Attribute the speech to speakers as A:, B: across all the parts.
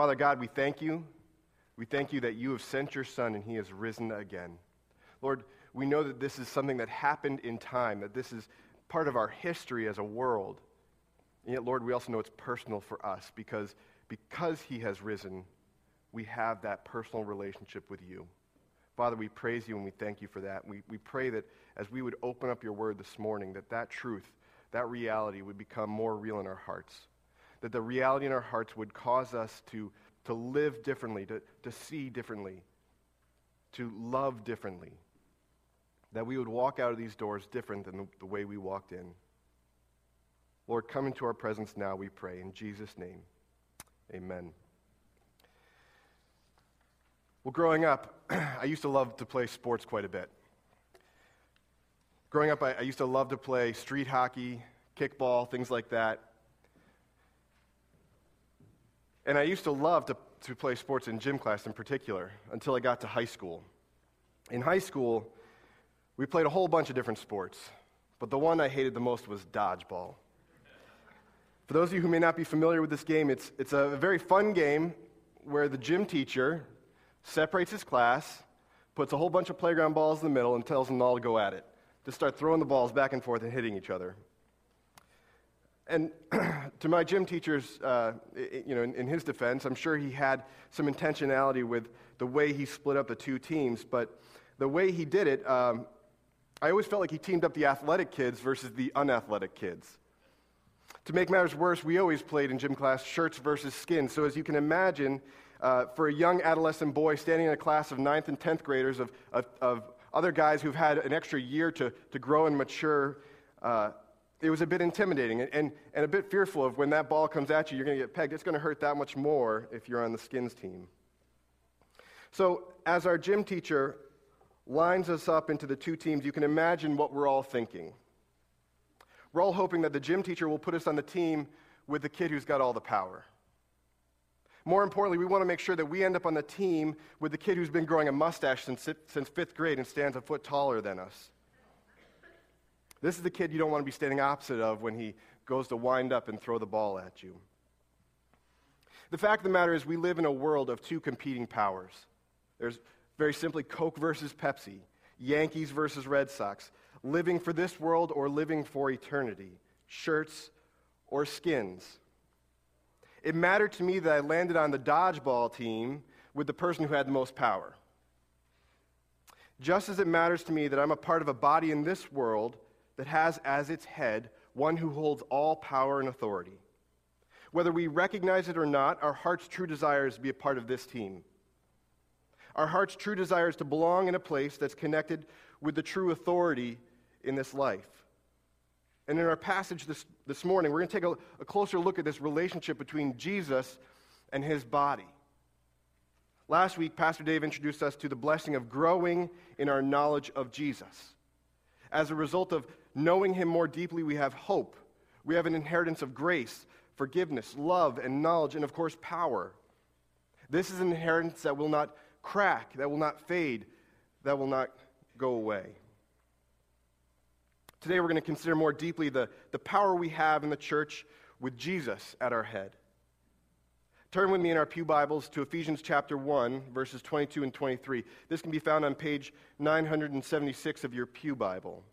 A: Father God, we thank you. We thank you that you have sent your Son and he has risen again. Lord, we know that this is something that happened in time, that this is part of our history as a world. And yet, Lord, we also know it's personal for us because, because he has risen, we have that personal relationship with you. Father, we praise you and we thank you for that. We, we pray that as we would open up your word this morning, that that truth, that reality would become more real in our hearts. That the reality in our hearts would cause us to, to live differently, to, to see differently, to love differently. That we would walk out of these doors different than the, the way we walked in. Lord, come into our presence now, we pray. In Jesus' name, amen. Well, growing up, I used to love to play sports quite a bit. Growing up, I, I, used to love to play street hockey, kickball, things like that. And I used to love to, to play sports in gym class in particular until I got to high school. In high school, we played a whole bunch of different sports, but the one I hated the most was dodgeball. For those of you who may not be familiar with this game, it's, it's a very fun game where the gym teacher separates his class, puts a whole bunch of playground balls in the middle, and tells them all to go at it. To start throwing the balls back and forth and hitting each other. And to my gym teacher's, uh, you know, in, in, his defense, I'm sure he had some intentionality with the way he split up the two teams, but the way he did it, um, I always felt like he teamed up the athletic kids versus the unathletic kids. To make matters worse, we always played in gym class shirts versus skins. So, as you can imagine, uh, for a young adolescent boy standing in a class of ninth and 10th graders of, of, of other guys who've had an extra year to, to grow and mature, uh, it was a bit intimidating and, and, and a bit fearful of when that ball comes at you, you're going to get pegged. It's going to hurt that much more if you're on the skins team. So, as our gym teacher lines us up into the two teams, you can imagine what we're all thinking. We're all hoping that the gym teacher will put us on the team with the kid who's got all the power. More importantly, we want to make sure that we end up on the team with the kid who's been growing a mustache since, since fifth grade and stands a foot taller than us. This is the kid you don't want to be standing opposite of when he goes to wind up and throw the ball at you. The fact of the matter is, we live in a world of two competing powers. There's very simply Coke versus Pepsi, Yankees versus Red Sox, living for this world or living for eternity, shirts or skins. It mattered to me that I landed on the dodgeball team with the person who had the most power. Just as it matters to me that I'm a part of a body in this world that has as its head one who holds all power and authority. Whether we recognize it or not, our heart's true desire is to be a part of this team. Our heart's true desire is to belong in a place that's connected with the true authority in this life. And in our passage this, this morning, we're going to take a, a closer look at this relationship between Jesus and his body. Last week, Pastor Dave introduced us to the blessing of growing in our knowledge of Jesus. As a result of knowing him more deeply, we have hope. We have an inheritance of grace, forgiveness, love, and knowledge, and of course, power. This is an inheritance that will not crack, that will not fade, that will not go away. Today we're going to consider more deeply the, the power we have in the church with Jesus at our head. Turn with me in our Pew Bibles to Ephesians chapter 1, verses 22 and 23. This can be found on page 976 of your Pew Bible.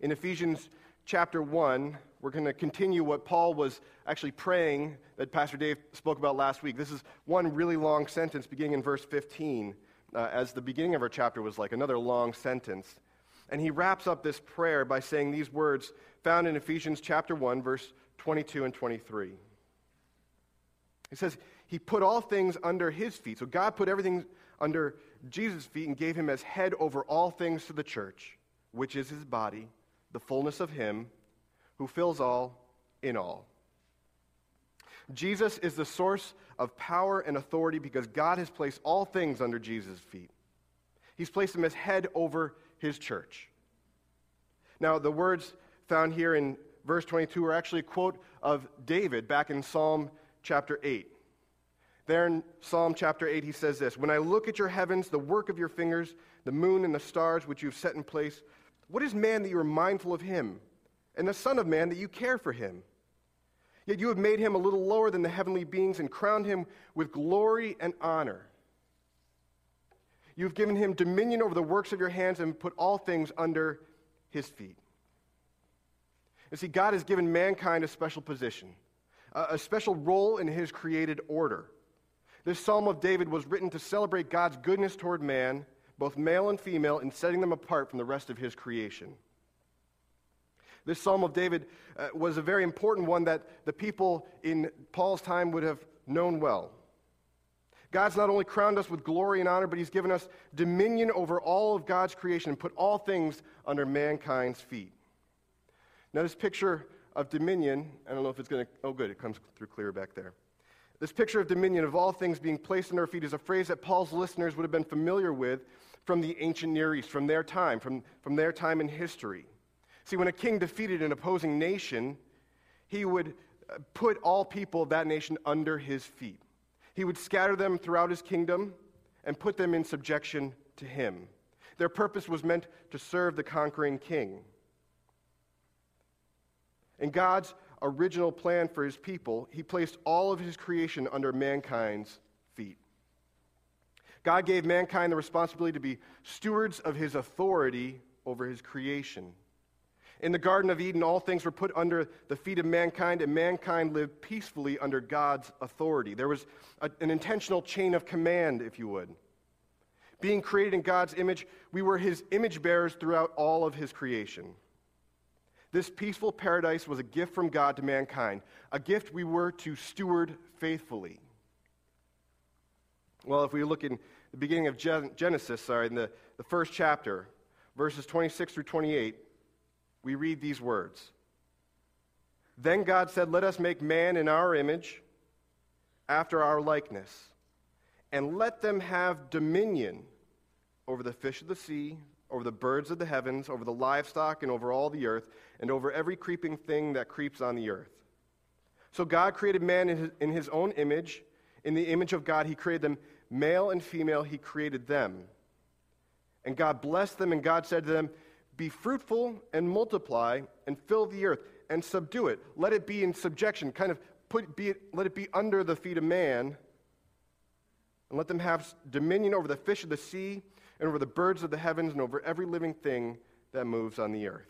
A: In Ephesians chapter 1, we're going to continue what Paul was actually praying that Pastor Dave spoke about last week. This is one really long sentence beginning in verse 15 uh, as the beginning of our chapter was like, another long sentence. And he wraps up this prayer by saying these words found in Ephesians chapter 1, verse 22 and 23. He says, He put all things under his feet. So God put everything under Jesus' feet and gave him as head over all things to the church, which is his body, the fullness of him who fills all in all. Jesus is the source of power and authority because God has placed all things under Jesus' feet. He's placed him as head over his church. Now, the words found here in verse 22 are actually a quote of David back in Psalm chapter 8. There in Psalm chapter 8, he says this When I look at your heavens, the work of your fingers, the moon and the stars which you've set in place, what is man that you are mindful of him, and the Son of Man that you care for him? Yet you have made him a little lower than the heavenly beings and crowned him with glory and honor. You've given him dominion over the works of your hands and put all things under his feet. You see, God has given mankind a special position, a, special role in his created order. This Psalm of David was written to celebrate God's goodness toward man, both male and female, in setting them apart from the rest of his creation. This Psalm of David uh, was a very important one that the people in Paul's time would have known well. God's not only crowned us with glory and honor, but He's given us dominion over all of God's creation and put all things under mankind's feet. Now, this picture of dominion, I don't know if it's going to, oh, good, it comes through clear back there. This picture of dominion, of all things being placed under our feet, is a phrase that Paul's listeners would have been familiar with from the ancient Near East, from their time, from, from their time in history. See, when a king defeated an opposing nation, he would uh, put all people of that nation under his feet. He would scatter them throughout his kingdom and put them in subjection to him. Their purpose was meant to serve the conquering king. In God's original plan for his people, he placed all of his creation under mankind's. God gave mankind the responsibility to be stewards of his authority over his creation. In the Garden of Eden, all things were put under the feet of mankind, and mankind lived peacefully under God's authority. There was a, an intentional chain of command, if you would. Being created in God's image, we were his image bearers throughout all of his creation. This peaceful paradise was a gift from God to mankind, a gift we were to steward faithfully. Well, if we look in the beginning of Genesis, sorry, in the, the first chapter, verses 26 through 28, we read these words Then God said, Let us make man in our image, after our likeness, and let them have dominion over the fish of the sea, over the birds of the heavens, over the livestock, and over all the earth, and over every creeping thing that creeps on the earth. So God created man in his, in his own image. In the image of God, he created them, male and female, he created them. And God blessed them, and God said to them, be fruitful and multiply and fill the earth and subdue it. Let it be in subjection, kind of put, be it, let it be under the feet of man. And let them have dominion over the fish of the sea and over the birds of the heavens and over every living thing that moves on the earth.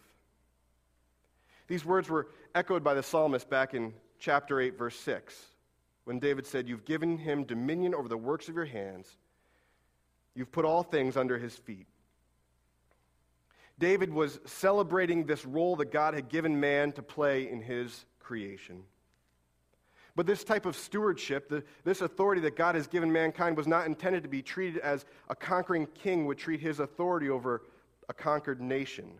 A: These words were echoed by the psalmist back in chapter 8, verse 6, when David said, You've given him dominion over the works of your hands, you've put all things under his feet. David was celebrating this role that God had given man to play in his creation. But this type of stewardship, the, this authority that God has given mankind, was not intended to be treated as a conquering king would treat his authority over a conquered nation.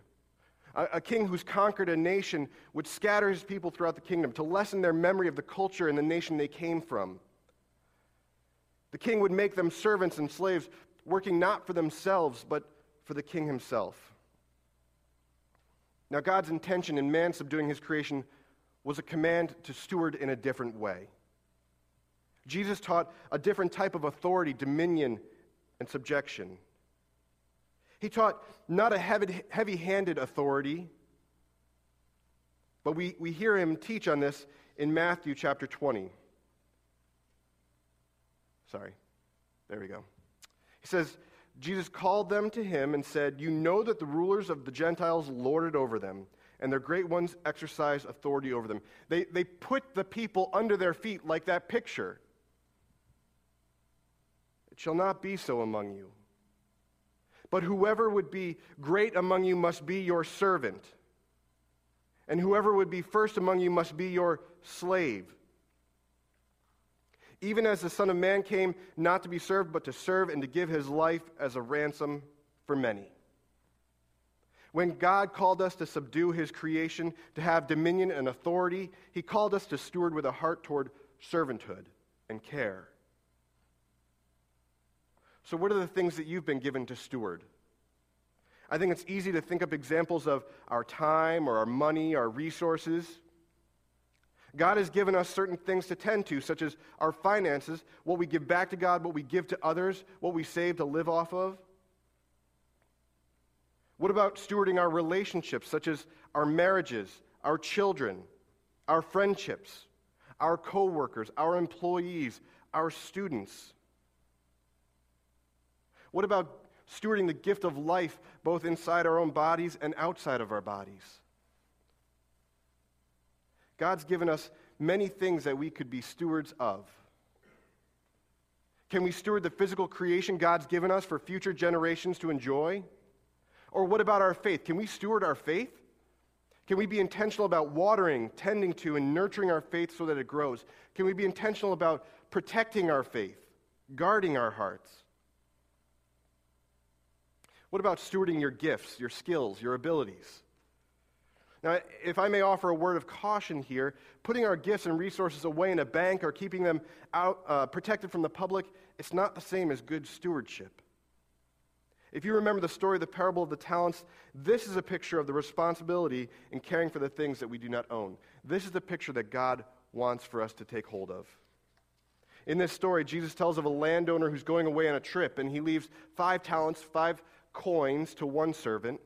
A: A, a king who's conquered a nation would scatter his people throughout the kingdom to lessen their memory of the culture and the nation they came from. The king would make them servants and slaves, working not for themselves, but for the king himself. Now, God's intention in man subduing his creation was a command to steward in a different way. Jesus taught a different type of authority, dominion, and subjection. He taught not a heavy handed authority, but we, we hear him teach on this in Matthew chapter 20. Sorry, there we go. He says, Jesus called them to him and said, You know that the rulers of the Gentiles lord it over them, and their great ones exercise authority over them. They, they put the people under their feet like that picture. It shall not be so among you. But whoever would be great among you must be your servant, and whoever would be first among you must be your slave even as the Son of Man came not to be served, but to serve and to give his life as a ransom for many. When God called us to subdue his creation, to have dominion and authority, he called us to steward with a heart toward servanthood and care. So, what are the things that you've been given to steward? I think it's easy to think of examples of our time or our money, our resources. God has given us certain things to tend to, such as our finances, what we give back to God, what we give to others, what we save to live off of. What about stewarding our relationships, such as our marriages, our children, our friendships, our coworkers, our employees, our students? What about stewarding the gift of life both inside our own bodies and outside of our bodies? God's given us many things that we could be stewards of. Can we steward the physical creation God's given us for future generations to enjoy? Or what about our faith? Can we steward our faith? Can we be intentional about watering, tending to, and nurturing our faith so that it grows? Can we be intentional about protecting our faith, guarding our hearts? What about stewarding your gifts, your skills, your abilities? Now, if I may offer a word of caution here, putting our gifts and resources away in a bank or keeping them out, uh, protected from the public, it's not the same as good stewardship. If you remember the story of the parable of the talents, this is a picture of the responsibility in caring for the things that we do not own. This is the picture that God wants for us to take hold of. In this story, Jesus tells of a landowner who's going away on a trip, and he leaves five talents, five coins to one servant,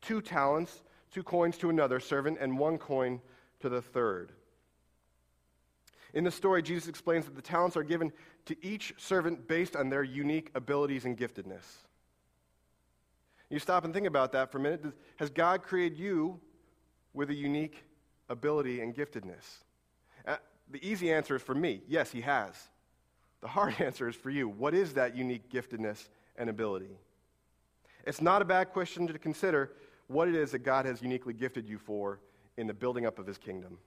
A: two talents, two coins to another servant, and one coin to the third. In the story, Jesus explains that the talents are given to each servant based on their unique abilities and giftedness. You stop and think about that for a minute. Has God created you with a unique ability and giftedness? Uh, the easy answer is for me yes, He has. The hard answer is for you. What is that unique giftedness and ability? It's not a bad question to consider what it is that God has uniquely gifted you for in the building up of his kingdom.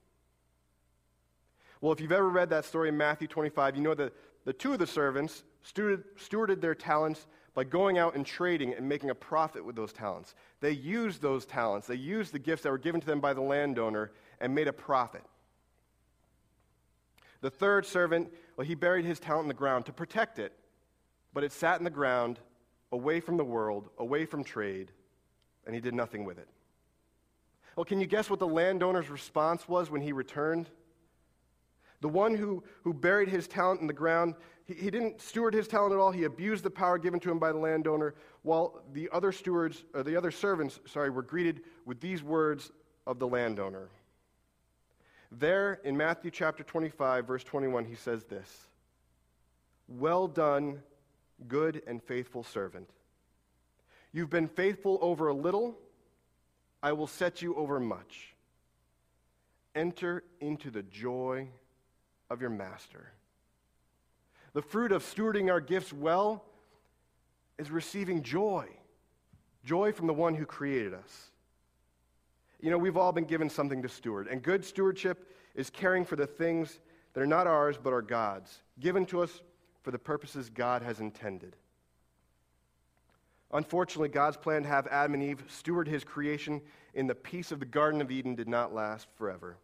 A: Well, if you've ever read that story in Matthew 25, you know that the two of the servants stewarded, their talents by going out and trading and making a profit with those talents. They used those talents, they used the gifts that were given to them by the landowner and made a profit. The third servant, well, he buried his talent in the ground to protect it, but it sat in the ground away from the world, away from trade, and he did nothing with it. Well, can you guess what the landowner's response was when he returned? The one who, who buried his talent in the ground, he, he didn't steward his talent at all. He abused the power given to him by the landowner, while the other stewards, or the other servants, sorry, were greeted with these words of the landowner. There in Matthew chapter 25, verse 21, he says this Well done, good and faithful servant. You've been faithful over a little, I will set you over much. Enter into the joy of your master. The fruit of stewarding our gifts well is receiving joy joy from the one who created us. You know, we've all been given something to steward, and good stewardship is caring for the things that are not ours but are God's, given to us for the purposes God has intended. Unfortunately, God's plan to have Adam and Eve steward his creation in the peace of the Garden of Eden did not last forever.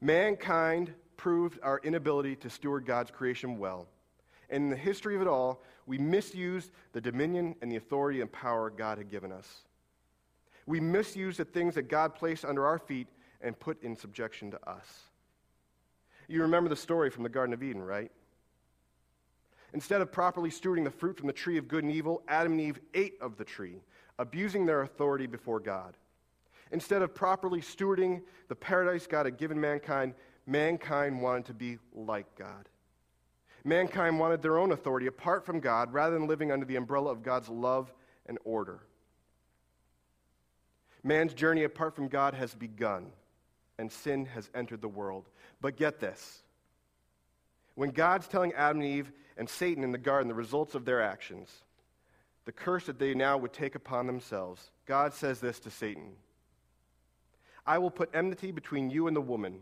A: Mankind proved our inability to steward God's creation well. And in the history of it all, we misused the dominion and the authority and power God had given us. We misused the things that God placed under our feet and put in subjection to us. You remember the story from the Garden of Eden, right? Instead of properly stewarding the fruit from the tree of good and evil, Adam and Eve ate of the tree, abusing their authority before God. Instead of properly stewarding the paradise God had given mankind, mankind wanted to be like God. Mankind wanted their own authority apart from God rather than living under the umbrella of God's love and order. Man's journey apart from God has begun, and sin has entered the world. But get this when God's telling Adam and Eve and Satan in the garden the results of their actions, the curse that they now would take upon themselves, God says this to Satan I will put enmity between you and the woman,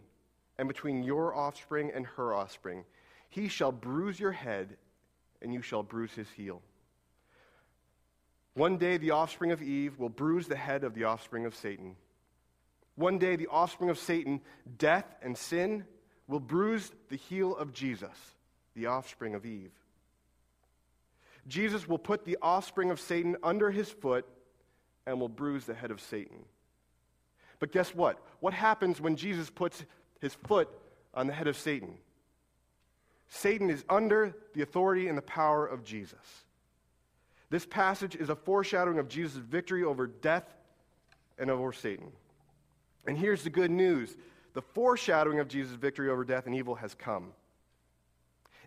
A: and between your offspring and her offspring. He shall bruise your head, and you shall bruise his heel. One day, the offspring of Eve will bruise the head of the offspring of Satan. One day, the offspring of Satan, death and sin, will bruise the heel of Jesus, the offspring of Eve. Jesus will put the offspring of Satan under his foot and will bruise the head of Satan. But guess what? What happens when Jesus puts his foot on the head of Satan? Satan is under the authority and the power of Jesus. This passage is a foreshadowing of Jesus' victory over death and over Satan. And here's the good news the foreshadowing of Jesus' victory over death and evil has come.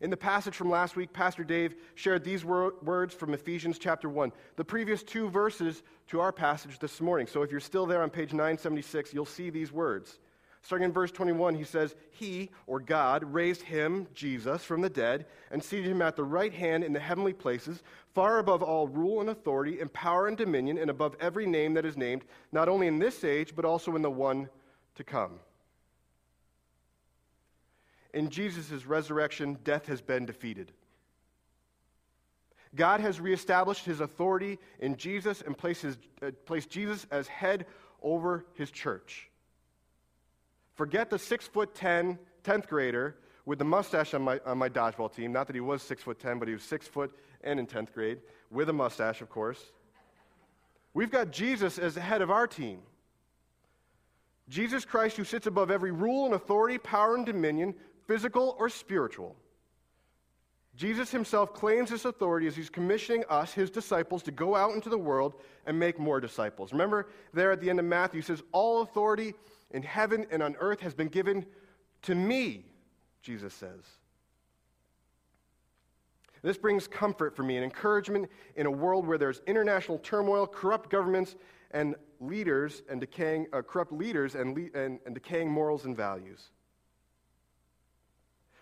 A: In the passage from last week, Pastor Dave shared these wor- words from Ephesians chapter 1, the previous two verses to our passage this morning. So if you're still there on page 976, you'll see these words. Starting in verse 21, he says, He, or God, raised him, Jesus, from the dead and seated him at the right hand in the heavenly places, far above all rule and authority, and power and dominion, and above every name that is named, not only in this age, but also in the one to come. In Jesus' resurrection, death has been defeated. God has reestablished his authority in Jesus and placed, his, uh, placed Jesus as head over his church. Forget the six foot ten, 10th grader with the mustache on my, on my dodgeball team. Not that he was six foot ten, but he was six foot and in 10th grade, with a mustache, of course. We've got Jesus as the head of our team. Jesus Christ, who sits above every rule and authority, power and dominion, physical or spiritual. Jesus himself claims this authority as he's commissioning us, his disciples, to go out into the world and make more disciples. Remember, there at the end of Matthew, he says, All authority in heaven and on earth has been given to me, Jesus says. This brings comfort for me and encouragement in a world where there's international turmoil, corrupt governments, and leaders and decaying, uh, corrupt leaders and, le- and, and decaying morals and values.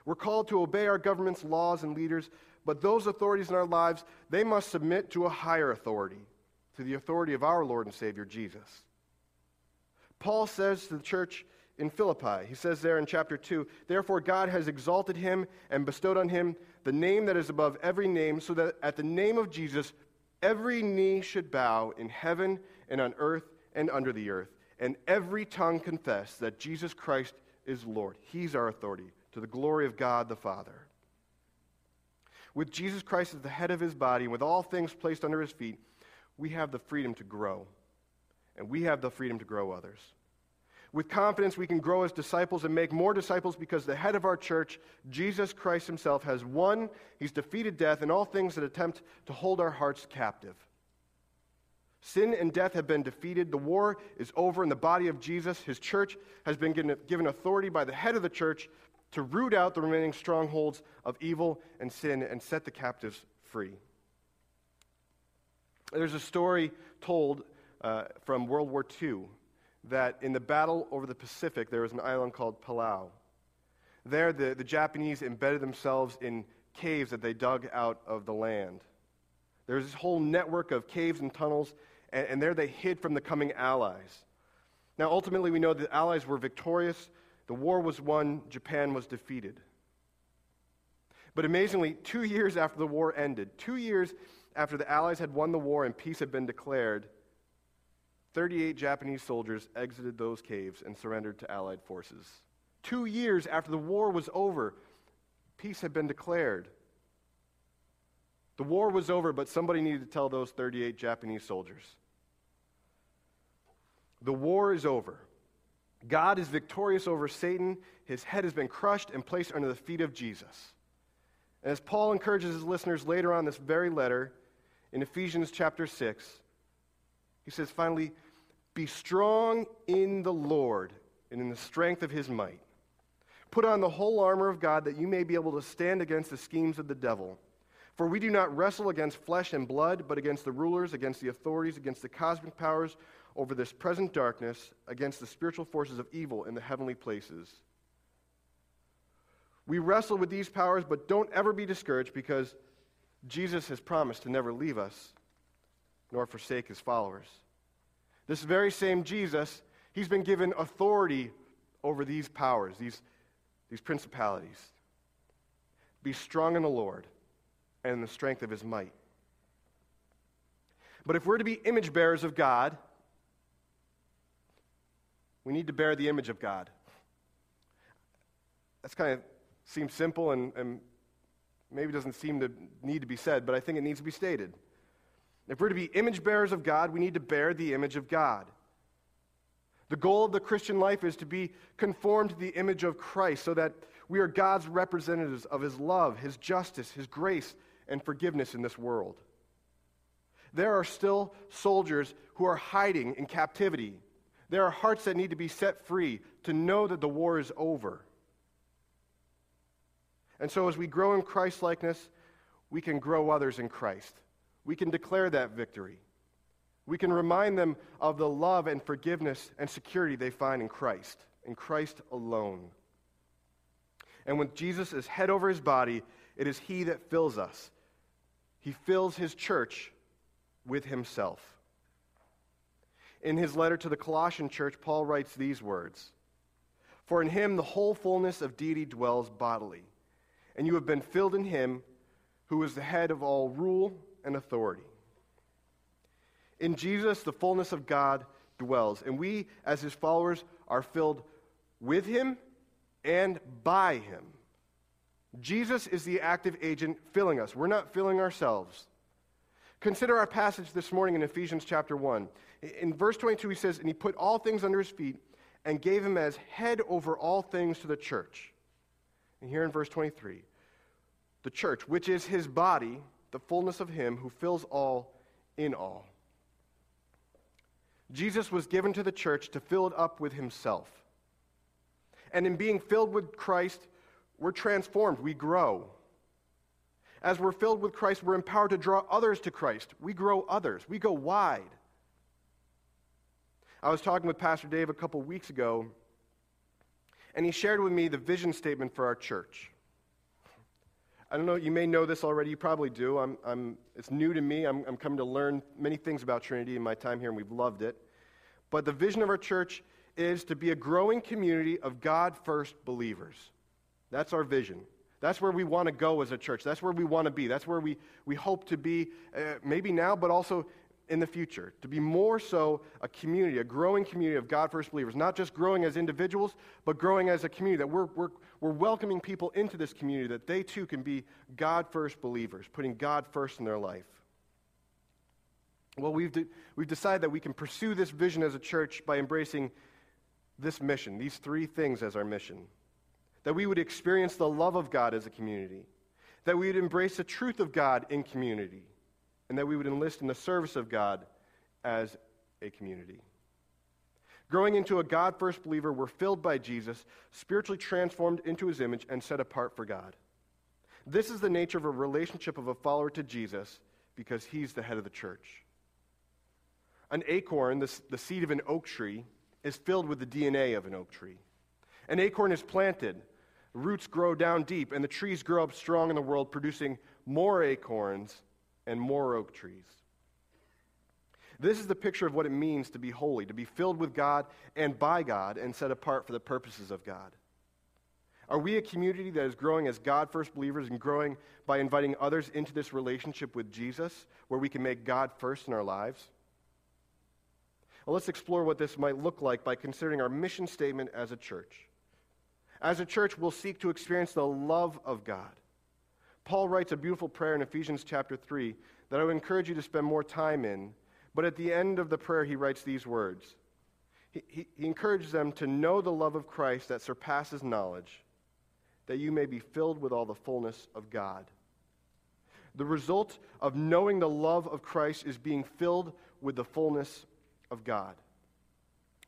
A: We're called to obey our government's laws and leaders, but those authorities in our lives, they must submit to a higher authority, to the authority of our Lord and Savior Jesus. Paul says to the church in Philippi, he says there in chapter 2, Therefore God has exalted him and bestowed on him the name that is above every name, so that at the name of Jesus every knee should bow in heaven and on earth and under the earth, and every tongue confess that Jesus Christ is Lord. He's our authority, to the glory of God the Father. With Jesus Christ as the head of his body, and with all things placed under his feet, we have the freedom to grow and we have the freedom to grow others. With confidence, we can grow as disciples and make more disciples because the head of our church, Jesus Christ Himself, has won. He's defeated death and all things that attempt to hold our hearts captive. Sin and death have been defeated. The war is over in the body of Jesus. His church has been given, given authority by the head of the church to root out the remaining strongholds of evil and sin and set the captives free. There's a story told uh, from World War II that in the battle over the Pacific, there was an island called Palau. There, the, the Japanese embedded themselves in caves that they dug out of the land. There was this whole network of caves and tunnels, and, and there they hid from the coming Allies. Now, ultimately, we know the Allies were victorious. The war was won, Japan was defeated. But amazingly, two years after the war ended, two years after the Allies had won the war and peace had been declared, 38 Japanese soldiers exited those caves and surrendered to Allied forces. Two years after the war was over, peace had been declared. The war was over, but somebody needed to tell those 38 Japanese soldiers. The war is over. God is victorious over Satan. His head has been crushed and placed under the feet of Jesus. And as Paul encourages his listeners later on this very letter, in Ephesians chapter 6, he says, finally, be strong in the Lord and in the strength of his might. Put on the whole armor of God that you may be able to stand against the schemes of the devil. For we do not wrestle against flesh and blood, but against the rulers, against the authorities, against the cosmic powers over this present darkness, against the spiritual forces of evil in the heavenly places. We wrestle with these powers, but don't ever be discouraged because Jesus has promised to never leave us nor forsake his followers. This very same Jesus, he's been given authority over these powers, these, these principalities. Be strong in the Lord and the strength of his might. But if we're to be image bearers of God, we need to bear the image of God. That's kind of seems simple and, and maybe doesn't seem to need to be said, but I think it needs to be stated. If we're to be image bearers of God, we need to bear the image of God. The goal of the Christian life is to be conformed to the image of Christ so that we are God's representatives of His love, His justice, His grace, and forgiveness in this world. There are still soldiers who are hiding in captivity. There are hearts that need to be set free to know that the war is over. And so, as we grow in Christ likeness, we can grow others in Christ. We can declare that victory. We can remind them of the love and forgiveness and security they find in Christ, in Christ alone. And when Jesus is head over his body, it is he that fills us. He fills his church with himself. In his letter to the Colossian church, Paul writes these words For in him the whole fullness of deity dwells bodily, and you have been filled in him who is the head of all rule and authority. In Jesus, the fullness of God dwells, and we, as his followers, are filled with him and by him. Jesus is the active agent filling us. We're not filling ourselves. Consider our passage this morning in Ephesians chapter 1. In verse 22, he says, And he put all things under his feet and gave him as head over all things to the church. And here in verse 23, the church, which is his body, the fullness of him who fills all in all. Jesus was given to the church to fill it up with himself. And in being filled with Christ, we're transformed, we grow. As we're filled with Christ, we're empowered to draw others to Christ. We grow others, we go wide. I was talking with Pastor Dave a couple weeks ago, and he shared with me the vision statement for our church. I don't know, you may know this already, you probably do. I'm, I'm, it's new to me. I'm, I'm coming to learn many things about Trinity in my time here, and we've loved it. But the vision of our church is to be a growing community of God first believers. That's our vision. That's where we want to go as a church. That's where we want to be. That's where we, we hope to be, uh, maybe now, but also in the future. To be more so a community, a growing community of God first believers. Not just growing as individuals, but growing as a community. That we're, we're, we're welcoming people into this community, that they too can be God first believers, putting God first in their life. Well, we've, de- we've decided that we can pursue this vision as a church by embracing this mission, these three things as our mission that we would experience the love of God as a community, that we would embrace the truth of God in community, and that we would enlist in the service of God as a community. Growing into a God first believer, we're filled by Jesus, spiritually transformed into his image, and set apart for God. This is the nature of a relationship of a follower to Jesus because he's the head of the church. An acorn, the, the seed of an oak tree, is filled with the DNA of an oak tree. An acorn is planted, roots grow down deep, and the trees grow up strong in the world, producing more acorns and more oak trees. This is the picture of what it means to be holy, to be filled with God and by God and set apart for the purposes of God. Are we a community that is growing as God first believers and growing by inviting others into this relationship with Jesus where we can make God first in our lives? Well, let's explore what this might look like by considering our mission statement as a church. As a church, we'll seek to experience the love of God. Paul writes a beautiful prayer in Ephesians chapter 3 that I would encourage you to spend more time in. But at the end of the prayer, he writes these words he, he, he encourages them to know the love of Christ that surpasses knowledge, that you may be filled with all the fullness of God. The result of knowing the love of Christ is being filled with the fullness of God.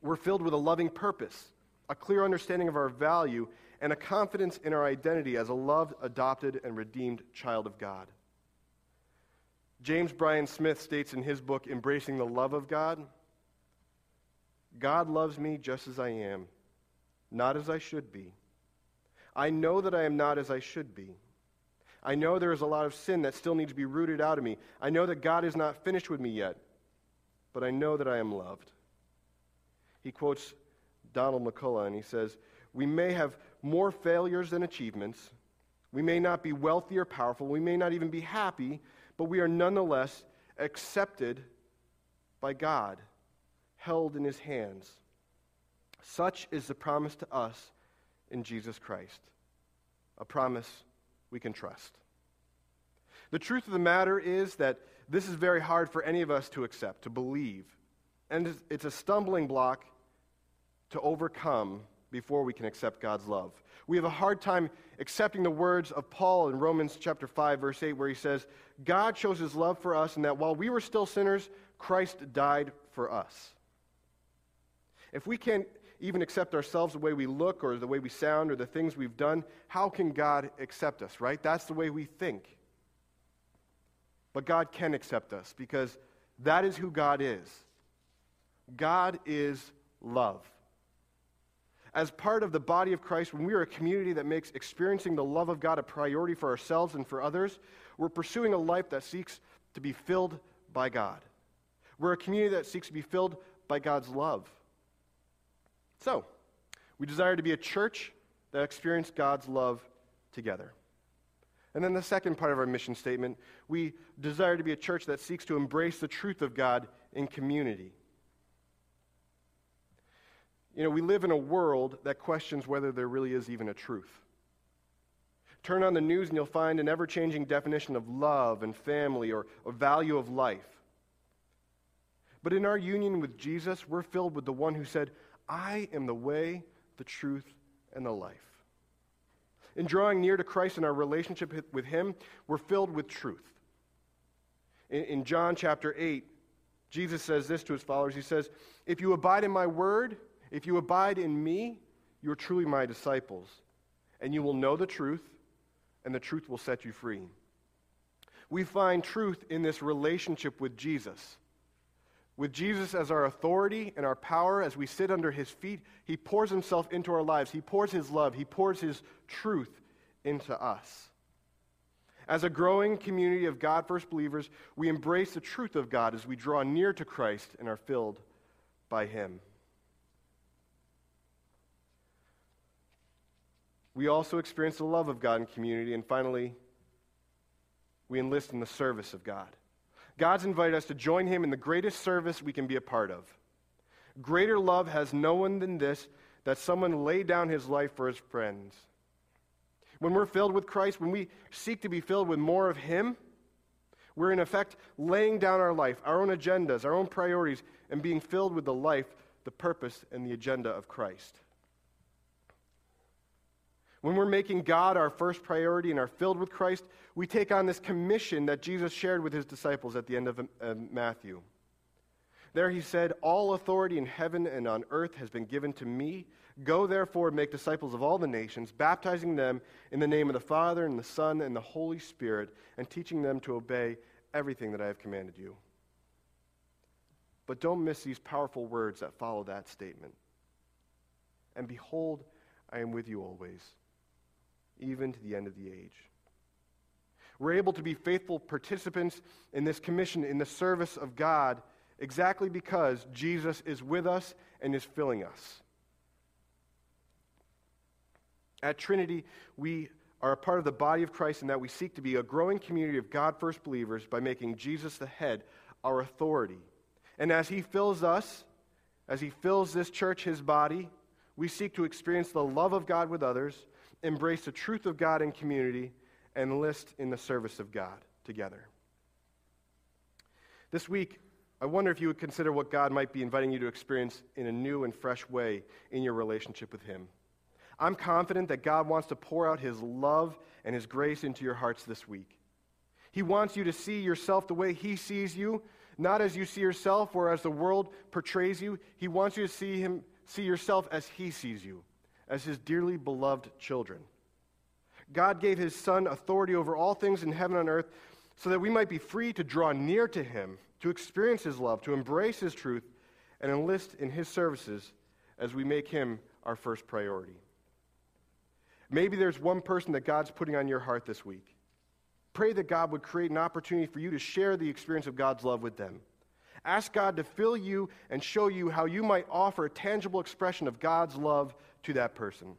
A: We're filled with a loving purpose a clear understanding of our value, and a confidence in our identity as a loved, adopted, and redeemed child of God. James Bryan Smith states in his book, Embracing the Love of God God loves me just as I am, not as I should be. I know that I am not as I should be. I know there is a lot of sin that still needs to be rooted out of me. I know that God is not finished with me yet, but I know that I am loved. He quotes Donald McCullough, and he says, We may have more failures than achievements. We may not be wealthy or powerful. We may not even be happy, but we are nonetheless accepted by God, held in his hands. Such is the promise to us in Jesus Christ, a promise we can trust. The truth of the matter is that this is very hard for any of us to accept, to believe. And it's a stumbling block to overcome before we can accept God's love. We have a hard time accepting the words of Paul in Romans chapter 5 verse 8 where he says, "God shows his love for us in that while we were still sinners, Christ died for us." If we can't even accept ourselves the way we look or the way we sound or the things we've done, how can God accept us, right? That's the way we think. But God can accept us because that is who God is. God is love. As part of the body of Christ, when we are a community that makes experiencing the love of God a priority for ourselves and for others, we're pursuing a life that seeks to be filled by God. We're a community that seeks to be filled by God's love. So, we desire to be a church that experiences God's love together. And then the second part of our mission statement, we desire to be a church that seeks to embrace the truth of God in community. You know, we live in a world that questions whether there really is even a truth. Turn on the news and you'll find an ever changing definition of love and family or, or value of life. But in our union with Jesus, we're filled with the one who said, I am the way, the truth, and the life. In drawing near to Christ in our relationship with Him, we're filled with truth. In, in John chapter 8, Jesus says this to his followers He says, If you abide in my word, if you abide in me, you are truly my disciples, and you will know the truth, and the truth will set you free. We find truth in this relationship with Jesus. With Jesus as our authority and our power, as we sit under his feet, he pours himself into our lives. He pours his love, he pours his truth into us. As a growing community of God first believers, we embrace the truth of God as we draw near to Christ and are filled by him. We also experience the love of God in community. And finally, we enlist in the service of God. God's invited us to join Him in the greatest service we can be a part of. Greater love has no one than this that someone lay down his life for his friends. When we're filled with Christ, when we seek to be filled with more of Him, we're in effect laying down our life, our own agendas, our own priorities, and being filled with the life, the purpose, and the agenda of Christ. When we're making God our first priority and are filled with Christ, we take on this commission that Jesus shared with his disciples at the end of uh, Matthew. There he said, All authority in heaven and on earth has been given to me. Go therefore and make disciples of all the nations, baptizing them in the name of the Father and the Son and the Holy Spirit, and teaching them to obey everything that I have commanded you. But don't miss these powerful words that follow that statement. And behold, I am with you always even to the end of the age. We're able to be faithful participants in this commission, in the service of God, exactly because Jesus is with us and is filling us. At Trinity, we are a part of the body of Christ in that we seek to be a growing community of God first believers by making Jesus the head, our authority. And as He fills us, as He fills this church, His body, we seek to experience the love of God with others embrace the truth of God in community, and enlist in the service of God together. This week, I wonder if you would consider what God might be inviting you to experience in a new and fresh way in your relationship with Him. I'm confident that God wants to pour out His love and His grace into your hearts this week. He wants you to see yourself the way He sees you, not as you see yourself or as the world portrays you. He wants you to see Him, see yourself as He sees you as his dearly beloved children. God gave his Son authority over all things in heaven and earth so that we might be free to draw near to him, to experience his love, to embrace his truth, and enlist in his services as we make him our first priority. Maybe there's one person that God's putting on your heart this week. Pray that God would create an opportunity for you to share the experience of God's love with them. Ask God to fill you and show you how you might offer a tangible expression of God's love to that person.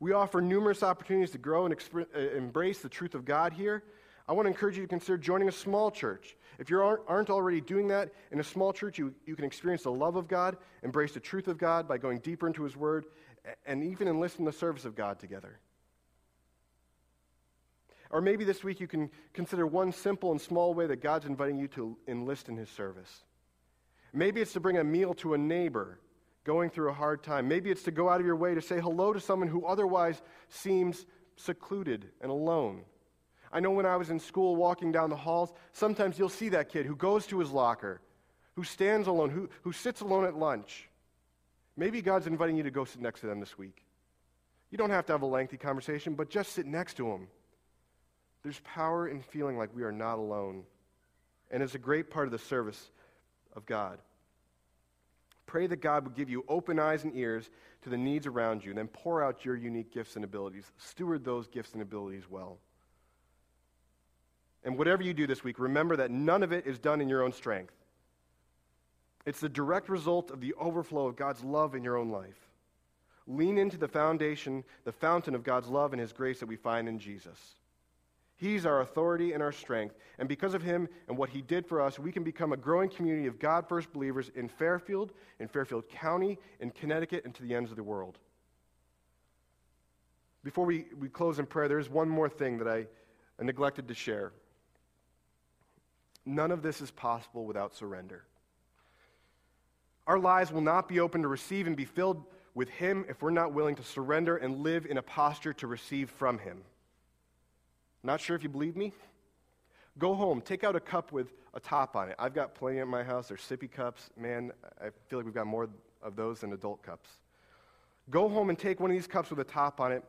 A: We offer numerous opportunities to grow and exp- uh, embrace the truth of God here. I want to encourage you to consider joining a small church. If you aren't, aren't already doing that, in a small church, you, you can experience the love of God, embrace the truth of God by going deeper into His Word, and even enlist in the service of God together. Or maybe this week you can consider one simple and small way that God's inviting you to enlist in His service. Maybe it's to bring a meal to a neighbor going through a hard time. Maybe it's to go out of your way to say hello to someone who otherwise seems secluded and alone. I know when I was in school walking down the halls, sometimes you'll see that kid who goes to his locker, who stands alone, who, who sits alone at lunch. Maybe God's inviting you to go sit next to them this week. You don't have to have a lengthy conversation, but just sit next to them. There's power in feeling like we are not alone. And it's a great part of the service of God. Pray that God would give you open eyes and ears to the needs around you, then pour out your unique gifts and abilities. Steward those gifts and abilities well. And whatever you do this week, remember that none of it is done in your own strength. It's the direct result of the overflow of God's love in your own life. Lean into the foundation, the fountain of God's love and His grace that we find in Jesus. He's our authority and our strength. And because of Him and what He did for us, we can become a growing community of God first believers in Fairfield, in Fairfield County, in Connecticut, and to the ends of the world. Before we, we close in prayer, there's one more thing that I, I neglected to share. None of this is possible without surrender. Our lives will not be open to receive and be filled with Him if we're not willing to surrender and live in a posture to receive from Him. Not sure if you believe me? Go home, take out a cup with a top on it. I've got plenty at my house. There's sippy cups. Man, I feel like we've got more of those than adult cups. Go home and take one of these cups with a top on it,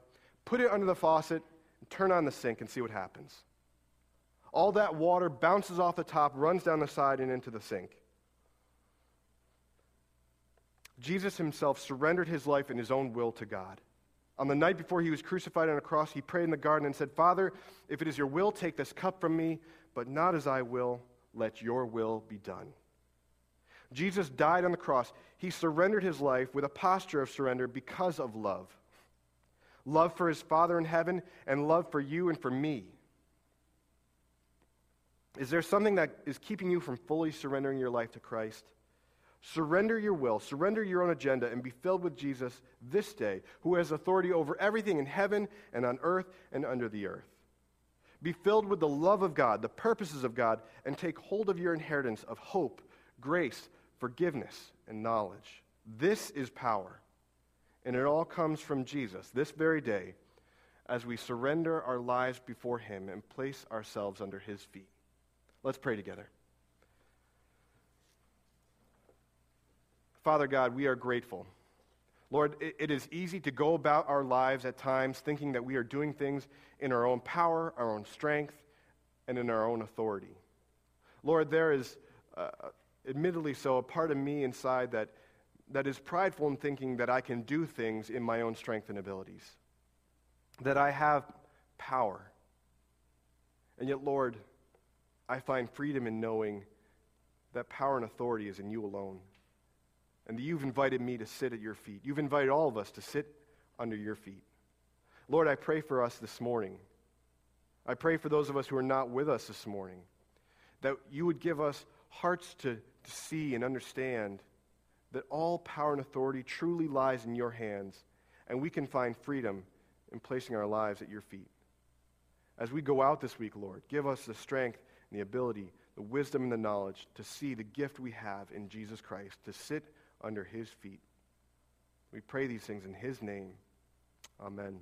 A: put it under the faucet, and turn on the sink and see what happens. All that water bounces off the top, runs down the side, and into the sink. Jesus himself surrendered his life and his own will to God. On the night before he was crucified on a cross, he prayed in the garden and said, Father, if it is your will, take this cup from me, but not as I will, let your will be done. Jesus died on the cross. He surrendered his life with a posture of surrender because of love love for his Father in heaven and love for you and for me. Is there something that is keeping you from fully surrendering your life to Christ? Surrender your will, surrender your own agenda, and be filled with Jesus this day, who has authority over everything in heaven and on earth and under the earth. Be filled with the love of God, the purposes of God, and take hold of your inheritance of hope, grace, forgiveness, and knowledge. This is power. And it all comes from Jesus this very day as we surrender our lives before Him and place ourselves under His feet. Let's pray together. Father God, we are grateful. Lord, it, is easy to go about our lives at times thinking that we are doing things in our own power, our own strength, and in our own authority. Lord, there is, uh, admittedly so, a part of me inside that, that is prideful in thinking that I can do things in my own strength and abilities, that I have power. And yet, Lord, I find freedom in knowing that power and authority is in you alone and you've invited me to sit at your feet. You've invited all of us to sit under your feet. Lord, I pray for us this morning. I pray for those of us who are not with us this morning that you would give us hearts to, to see and understand that all power and authority truly lies in your hands, and we can find freedom in placing our lives at your feet. As we go out this week, Lord, give us the strength and the ability, the wisdom and the knowledge to see the gift we have in Jesus Christ, to sit under his feet. We pray these things in his name. Amen.